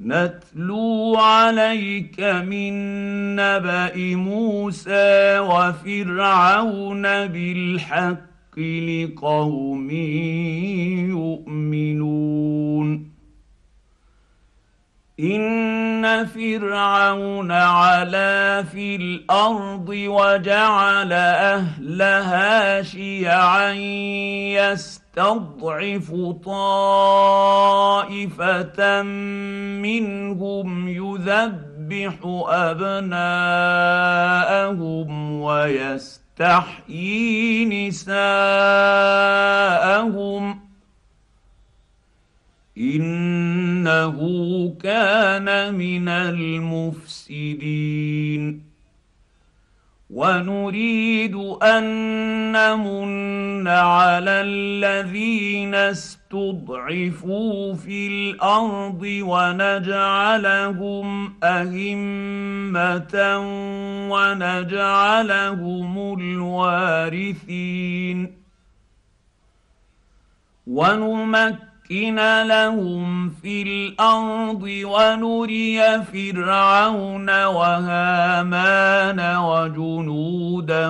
نتلو عليك من نبأ موسى وفرعون بالحق لقوم يؤمنون. إن فرعون علا في الأرض وجعل أهلها شيعا يستضعف طائفة منهم يذبح أبناءهم ويستحيي نساءهم إنه كان من المفسدين. ونريد أن نمن على الذين استضعفوا في الأرض ونجعلهم أئمة ونجعلهم الوارثين. ونمكن نمكن لهم في الأرض ونري فرعون وهامان وجنودهما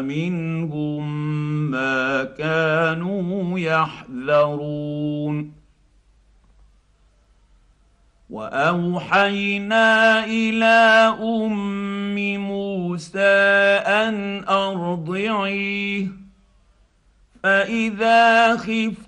منهم ما كانوا يحذرون واوحينا إلى ام موسى ان ارضعيه فاذا خفت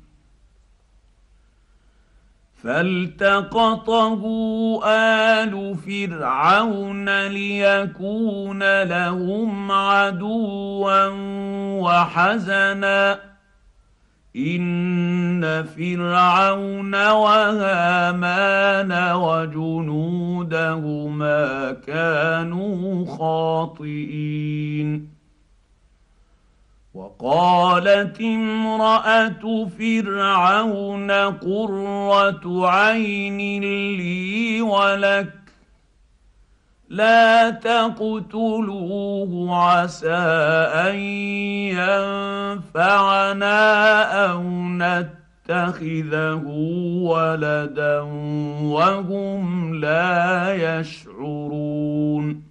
فالتقطه آل فرعون ليكون لهم عدوا وحزنا. إن فرعون وهامان وجنودهما كانوا خاطئين. وقالت امرأة فرعون قرة عين لي ولك لا تقتلوه عسى أن ينفعنا أو نتخذه ولدا وهم لا يشعرون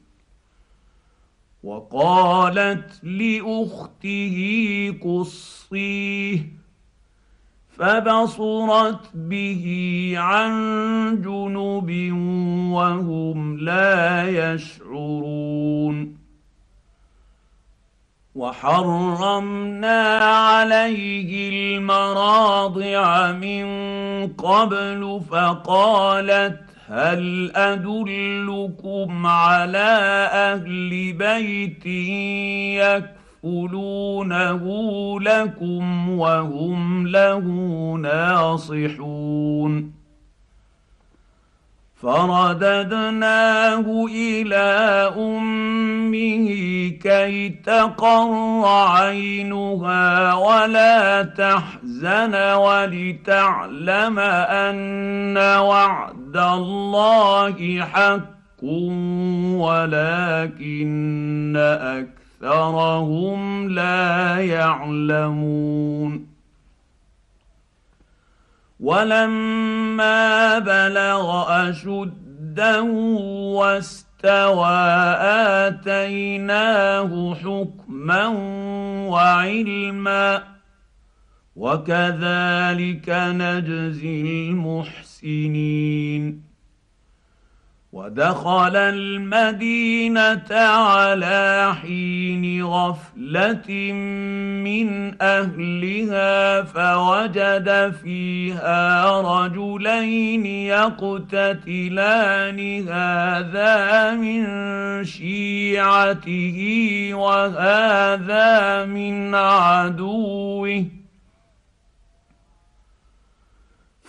وقالت لأخته قصيه فبصرت به عن جنب وهم لا يشعرون وحرمنا عليه المراضع من قبل فقالت هل أدلكم على أهل بيت يكفلونه لكم وهم له ناصحون؟ فرددناه إلى أمه كي تقر عينها ولا تحزن ولتعلم أن وعد الله حق ولكن أكثرهم لا يعلمون ولما بلغ أشده واستوى آتيناه حكما وعلما وكذلك نجزي المحسنين. ودخل المدينة على حين غفلة من أهلها فوجد فيها رجلين يقتتلان هذا من شيعته وهذا من عدوه.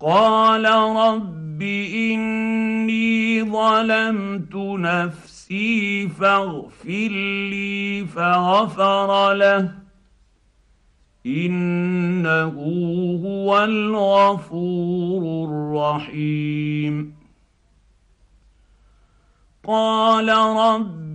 قال رب إني ظلمت نفسي فاغفر لي فغفر له. إنه هو الغفور الرحيم. قال رب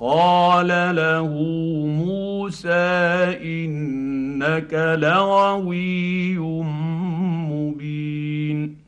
قال له موسى إنك لغوي مبين.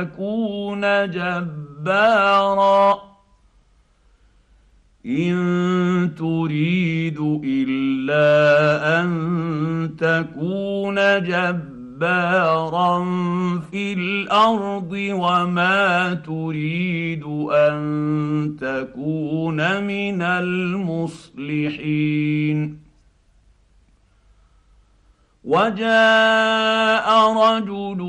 ان تكون جبارا. ان تريد الا ان تكون جبارا جبارا في الأرض وما تريد ان تكون من المصلحين. وجاء رجل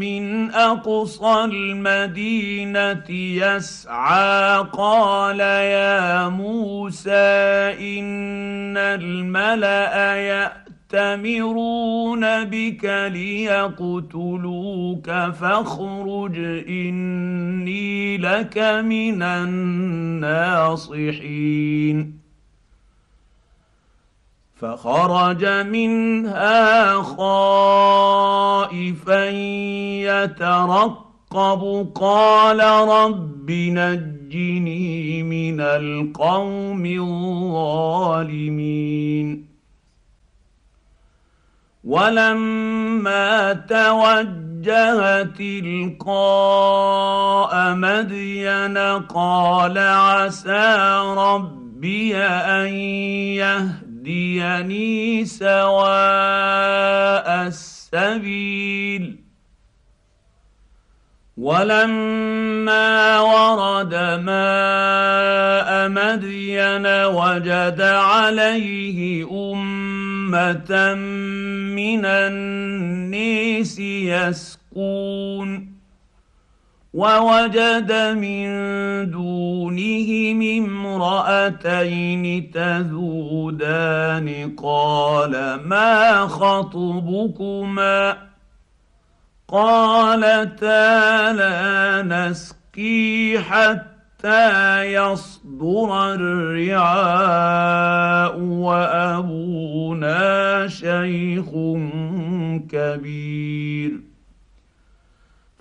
من أقصى المدينة يسعى. قال يا موسى إن الملأ يأتمرون بك ليقتلوك فاخرج إني لك من الناصحين. فخرج منها خائفا يترقب. قال رب نجني من القوم الظالمين. ولما توجه تلقاء مدين قال عسى ربي أن يهديني سواء السبيل ولما ورد ماء مدين وجد عليه امه من النيس يسقون ووجد من دونهم امرأتين تذودان. قال ما خطبكما؟ قالتا لا نسقي حتى يصدر الرعاء وأبونا شيخ كبير.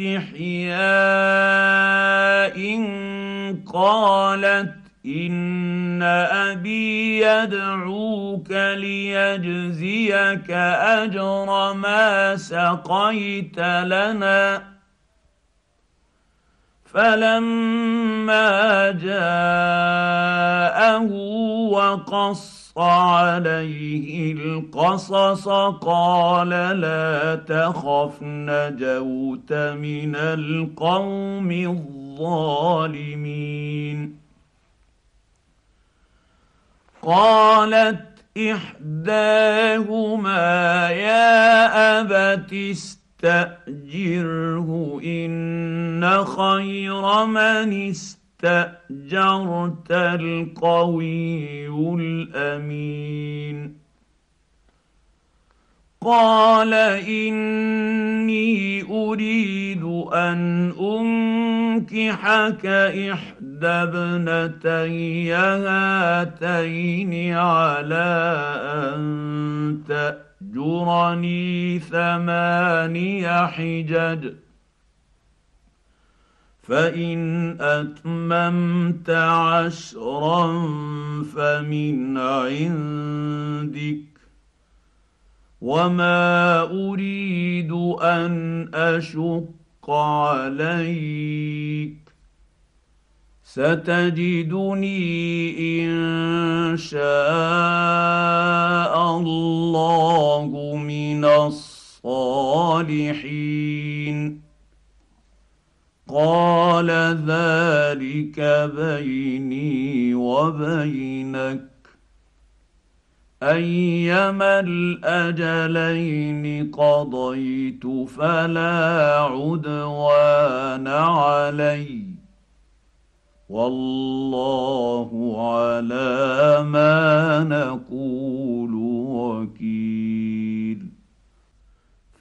استحياء قالت إن أبي يدعوك ليجزيك أجر ما سقيت لنا. فلما جاءه وقص عليه القصص قال لا تخف نجوت من القوم الظالمين. قالت إحداهما يا أبت استأجره إن خير من استأجرت القوي الأمين. قال إني أريد أن أنكحك إحدى ابنتي هاتين على أن تأجرني ثماني حجج. فان اتممت عشرا فمن عندك وما اريد ان اشق عليك ستجدني ان شاء الله من الصالحين قال ذلك بيني وبينك. أيما الأجلين قضيت فلا عدوان علي. والله على ما نقول وكيل.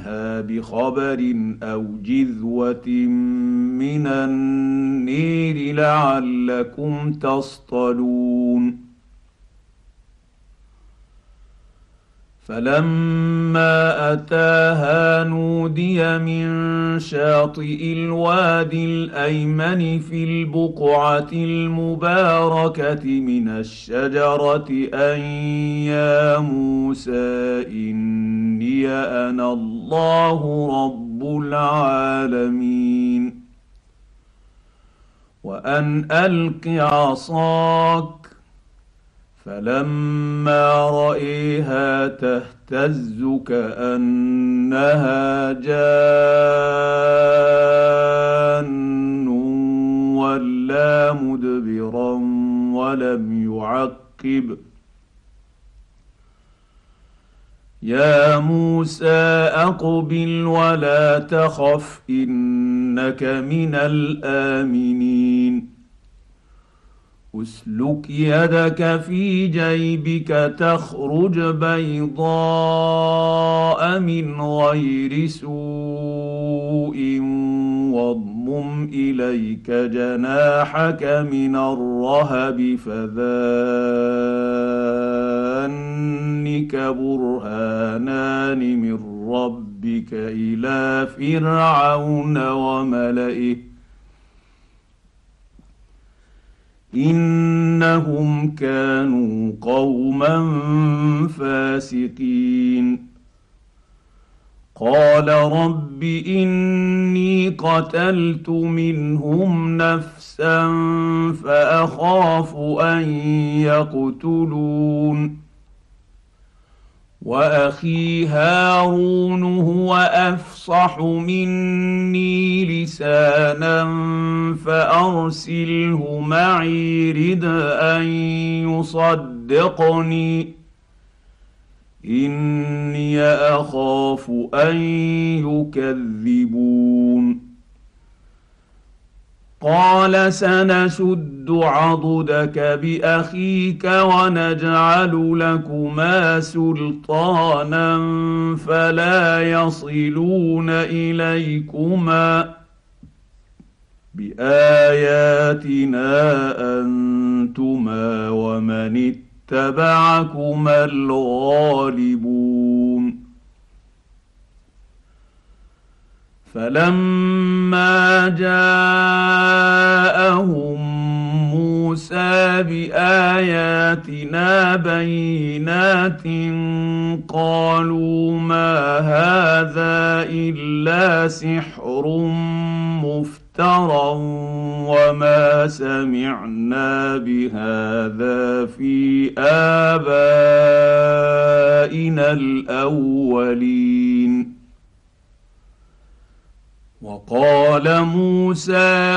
منها بخبر أو جذوة من النير لعلكم تصطلون. فلما أتاها نودي من شاطئ الوادي الأيمن في البقعة المباركة من الشجرة أن يا موسى اني أنا الله رب العالمين وان الق عصاك فلما رايها تهتز كانها جان ولا مدبرا ولم يعقب يا موسى أقبل ولا تخف إنك من الآمنين. أسلك يدك في جيبك تخرج بيضاء من غير سوء واضمم اليك جناحك من الرهب فذانك برهانان من ربك إلى فرعون وملئه انهم كانوا قوما فاسقين قال رب إني قتلت منهم نفسا فأخاف أن يقتلون. وأخي هارون هو أفصح مني لسانا فأرسله معي رد أن يصدقني. إني أخاف أن يكذبون. قال سنشد عضدك بأخيك ونجعل لكما سلطانا فلا يصلون إليكما بآياتنا أنتما ومن اتبعكما الغالبون. فلما جاءهم موسى بآياتنا بينات قالوا ما هذا إلا سحر مفترى وما سمعنا بهذا في آبائنا الأولين. وقال موسى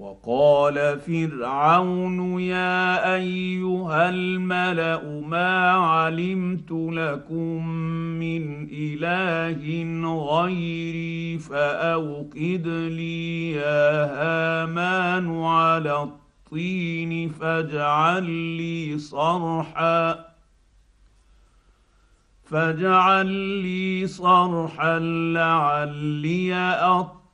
وقال فرعون يا أيها الملأ ما علمت لكم من إله غيري فأوقد لي يا هامان على الطين فاجعل لي صرحا فاجعل لي صرحا لعلي أطلع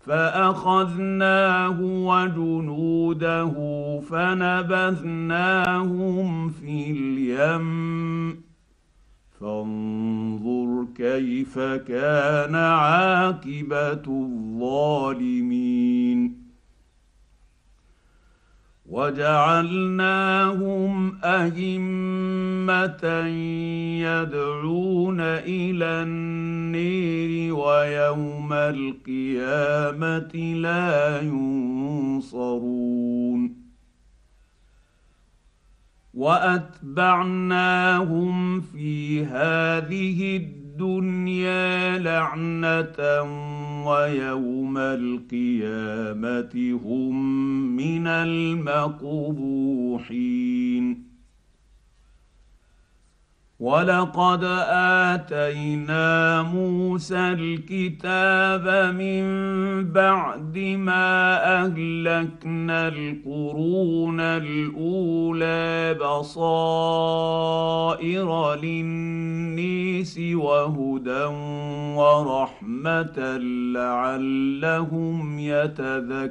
فأخذناه وجنوده فنبذناهم في اليم. فانظر كيف كان عاقبة الظالمين. وجعلناهم أئمة يدعون إلى النير ويوم القيامة لا ينصرون. وأتبعناهم في هذه الدنيا لعنة ويوم القيامة هم من المقبوحين. ولقد اتينا موسى الكتاب من بعد ما اهلكنا القرون الاولى بصائر للنيس وهدى ورحمه لعلهم يتذكرون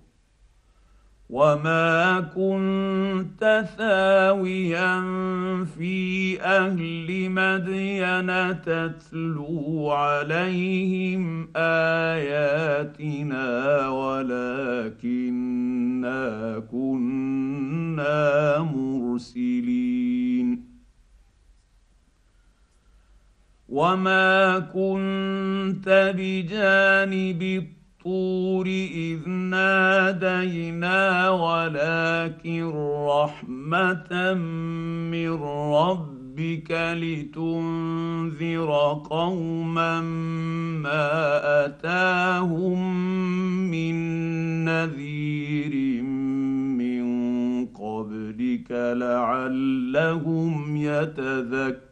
وما كنت ثاويا في أهل مدين تتلو عليهم اياتنا ولكنا كنا مرسلين وما كنت بجانب الطور إذ نادينا ولكن رحمة من ربك لتنذر قوما ما أتاهم من نذير من قبلك لعلهم يتذكرون.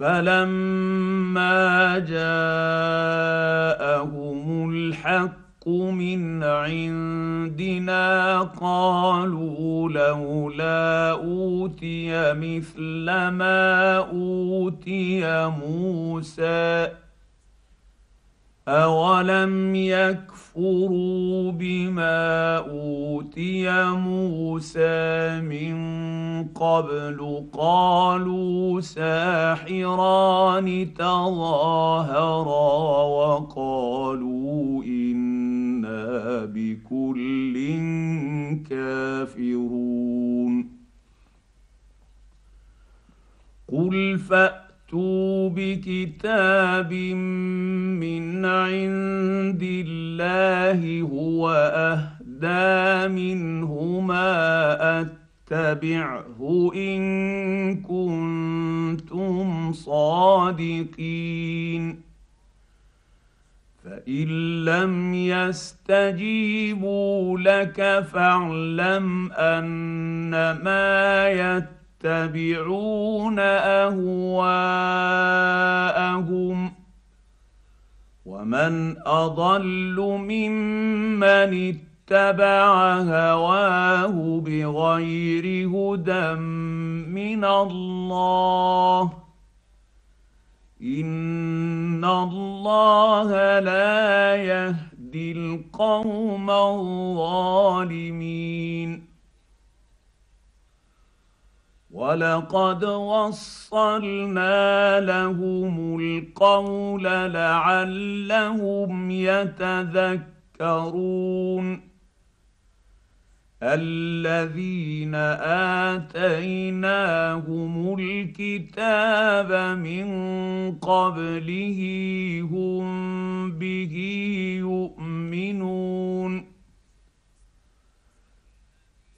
فلما جاءهم الحق من عندنا قالوا لولا اوتي مثل ما اوتي موسى اولم يكفروا بما اوتي موسى من قبل قالوا ساحران تظاهرا وقالوا أنا بكل كافرون قل فأ فاتوا بكتاب من عند الله هو أهدى منهما أتبعه إن كنتم صادقين. فإن لم يستجيبوا لك فاعلم أنما يتبعون يتبعون أهواءهم ومن أضل ممن اتبع هواه بغير هدى من الله إن الله لا يهدي القوم الظالمين ولقد وصلنا لهم القول لعلهم يتذكرون الذين اتيناهم الكتاب من قبله هم به يؤمنون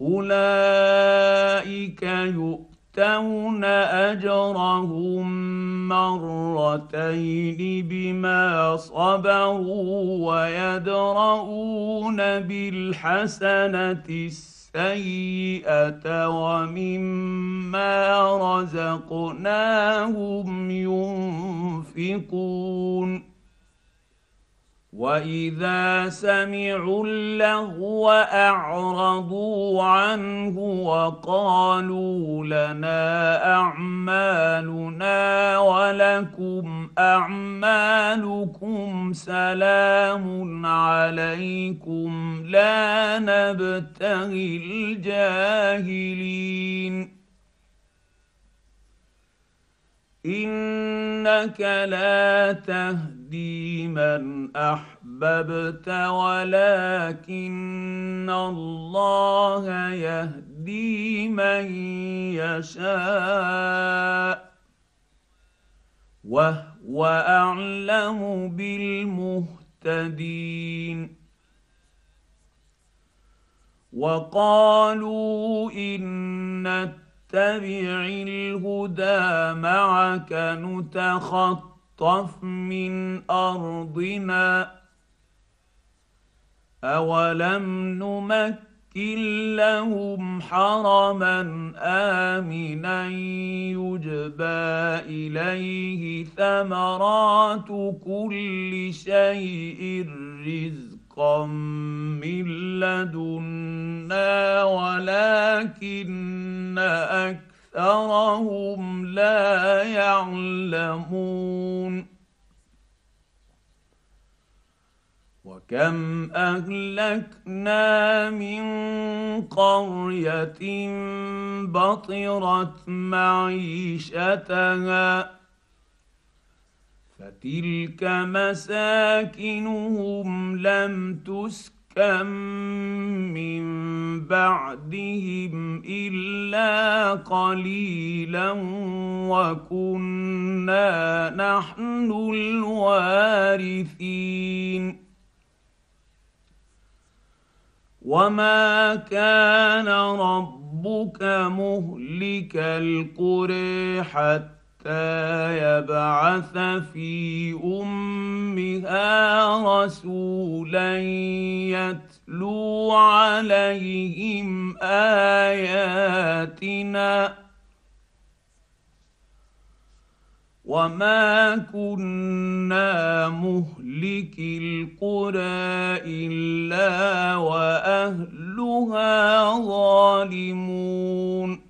أولئك يؤتون أجرهم مرتين بما صبروا ويدرؤون بالحسنة السيئة ومما رزقناهم ينفقون. واذا سمعوا اللغو اعرضوا عنه وقالوا لنا اعمالنا ولكم اعمالكم سلام عليكم لا نبتغي الجاهلين إنك لا تهدي من أحببت ولكن الله يهدي من يشاء. وهو أعلم بالمهتدين. وقالوا إن نتبع الهدى معك نتخطف من أرضنا. أولم نمكن لهم حرما آمنا يجبى إليه ثمرات كل شيء رزقا من لدنا ولكن اكثرهم لا يعلمون وكم اهلكنا من قريه بطرت معيشتها فتلك مساكنهم لم تسكن من بعدهم إلا قليلا وكنا نحن الوارثين. وما كان ربك مهلك القرى حتى يبعث في أمها رسولا يتلو عليهم آياتنا. وما كنا مهلك القرى الا واهلها ظالمون.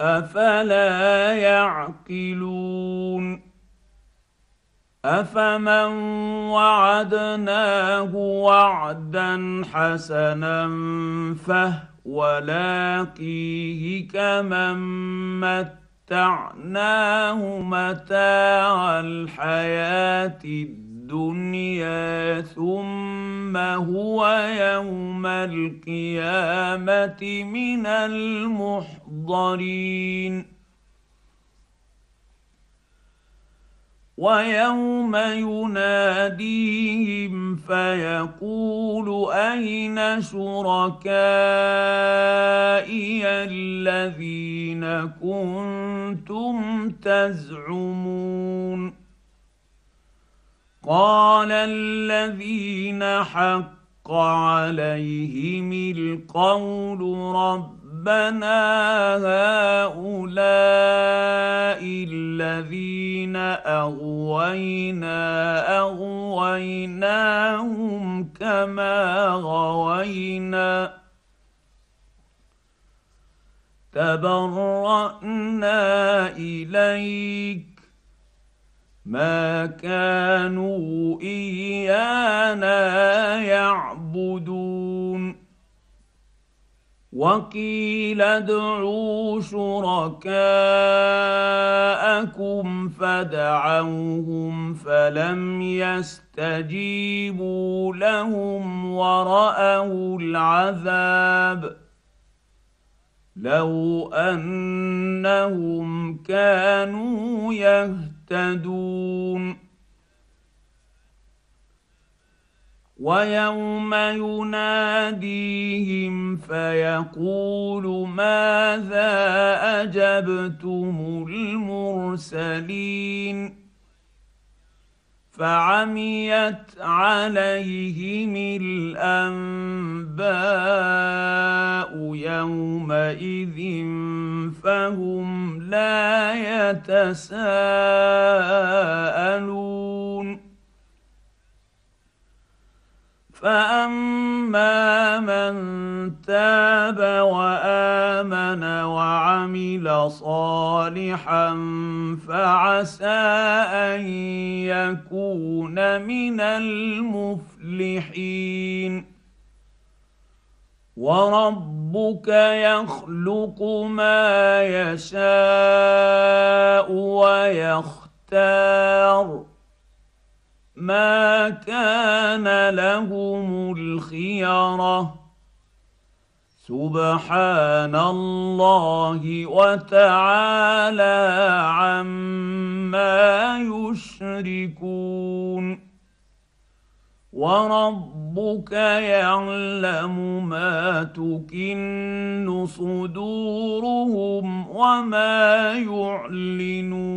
أفلا يعقلون أفمن وعدناه وعدا حسنا فهو لاقيه كمن مت متعناه متاع الحياة الدنيا. ثم هو يوم القيامة من المحضرين. ويوم يناديهم فيقول أين شركائي الذين كنتم تزعمون؟ قال الذين حق عليهم القول رب ربنا هؤلاء الذين أغوينا أغويناهم كما غوينا تبرأنا إليك ما كانوا إيانا يعبدون. وقيل ادعوا شركاءكم فدعوهم فلم يستجيبوا لهم ورأوا العذاب. لو أنهم كانوا يهتدون. ويوم يناديهم فيقول ماذا أجبتم المرسلين؟ فعميت عليهم الأنباء يومئذ فهم لا يتساءلون. فاما من تاب وامن وعمل صالحا فعسى ان يكون من المفلحين وربك يخلق ما يشاء ويختار ما كان لهم الخيرة. سبحان الله وتعالى عما يشركون. وربك يعلم ما تكن صدورهم وما يعلنون.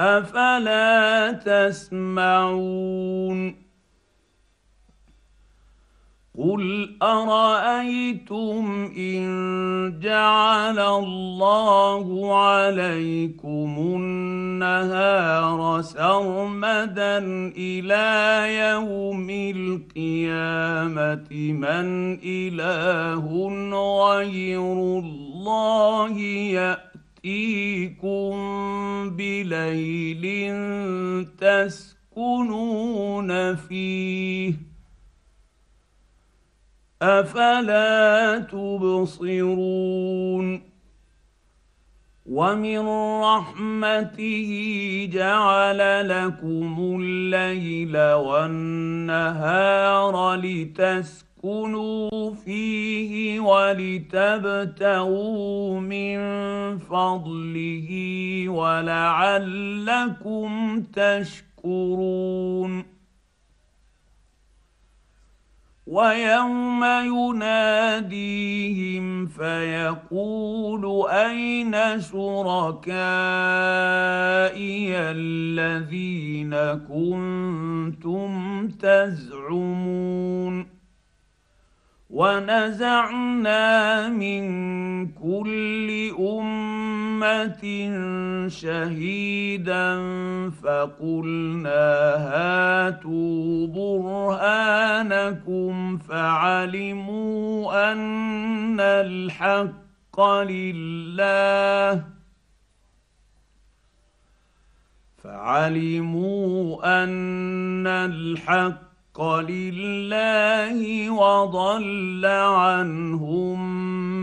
أفلا تسمعون قل أرأيتم إن جعل الله عليكم النهار سرمدا إلى يوم القيامة من إله غير الله ياتي يأتيكم بليل تسكنون فيه أفلا تبصرون ومن رحمته جعل لكم الليل والنهار لتسكنوا لتسكنوا فيه ولتبتغوا من فضله ولعلكم تشكرون. ويوم يناديهم فيقول أين شركائي الذين كنتم تزعمون؟ ونزعنا من كل أمة شهيدا فقلنا هاتوا برهانكم فعلموا أن الحق لله فعلموا أن الحق لله وضل عنهم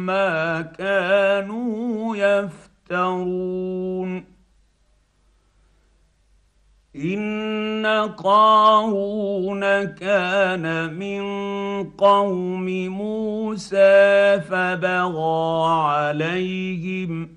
ما كانوا يفترون. إن قارون كان من قوم موسى فبغى عليهم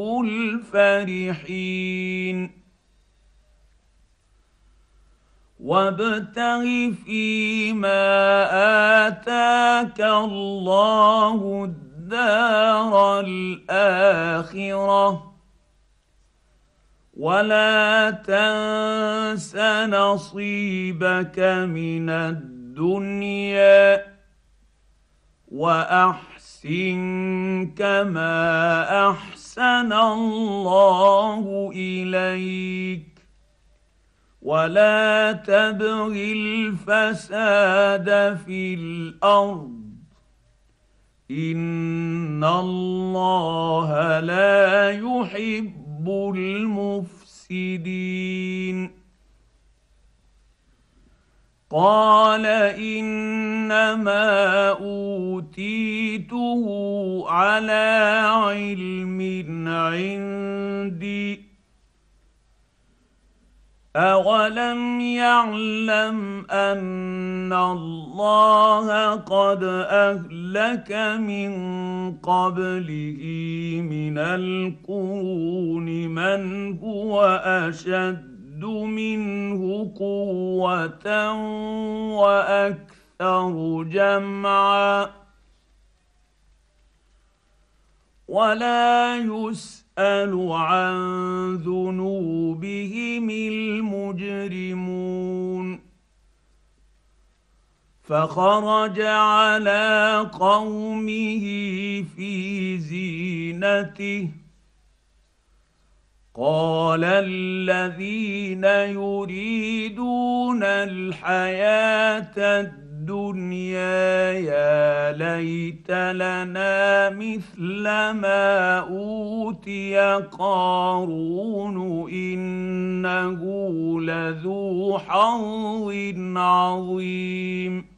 الفرحين. وابتغ فيما آتاك الله الدار الآخرة. ولا تنس نصيبك من الدنيا وأحسن كما أحسن الله إليك. ولا تبغ الفساد في الأرض. إن الله لا يحب المفسدين. قال إنما أوتيته على علم عندي. اولم يعلم ان الله قد اهلك من قبله من القرون من هو اشد منه قوة وأكثر جمعا ولا يسأل عن ذنوبهم المجرمون فخرج على قومه في زينته قال الذين يريدون الحياة الدنيا يا ليت لنا مثل ما أوتي قارون إنه لذو حظ عظيم.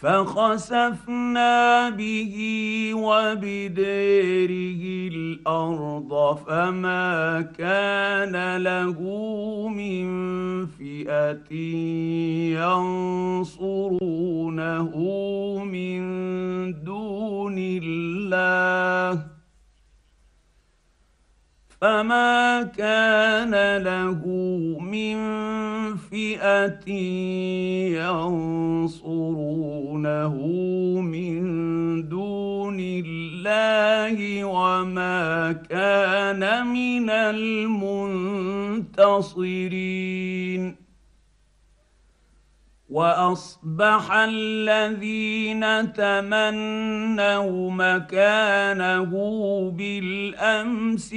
فخسفنا به وبديره الأرض فما كان له من فئة ينصرونه من دون الله فما كان له من فئه ينصرونه من دون الله وما كان من المنتصرين وأصبح الذين تمنوا مكانه بالأمس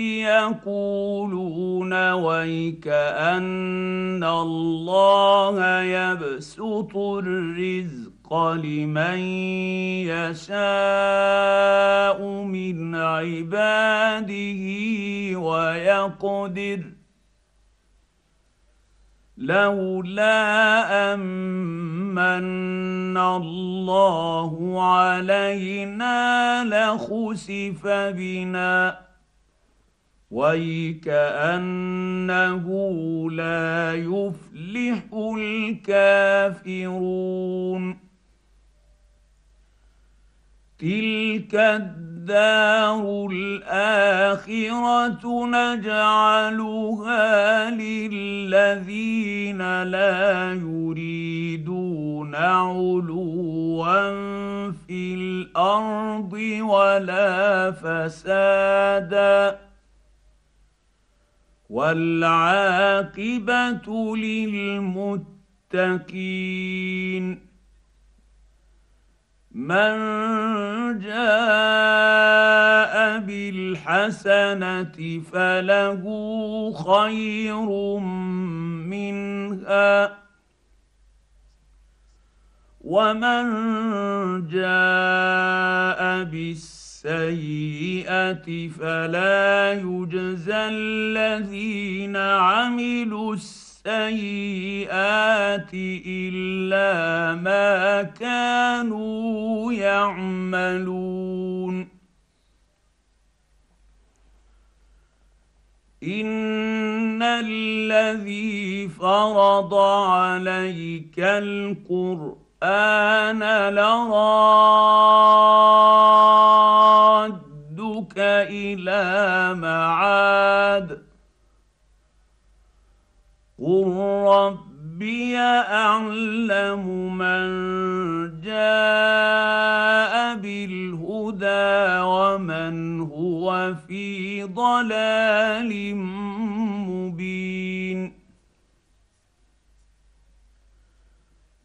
يقولون ويك ان الله يبسط الرزق لمن يشاء من عباده ويقدر لولا أمن الله علينا لخسف بنا. ويكأنه لا يفلح الكافرون. تلك الدار الآخرة نجعلها للذين لا يريدون علوا في الأرض ولا فسادا والعاقبة للمتقين من جاء بالحسنه فله خير منها ومن جاء بالسيئه فلا يجزى الذين عملوا السيئه السيئات إلا ما كانوا يعملون. إن الذي فرض عليك القرآن لرادك إلى معاد. قل ربي اعلم من جاء بالهدى ومن هو في ضلال مبين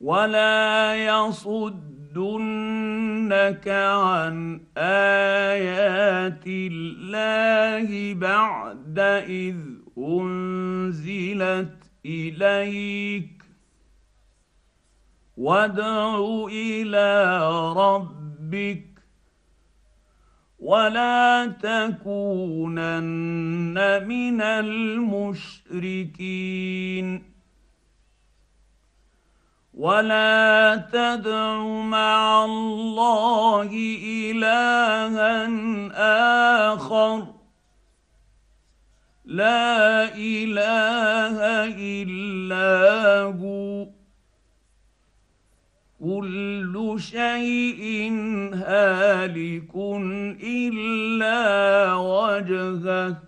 ولا يصدنك عن ايات الله بعد اذ انزلت اليك وادع إلى ربك ولا تكونن من المشركين ولا تدع مع الله الها اخر. لا اله الا هو. كل شيء هالك الا وجهه.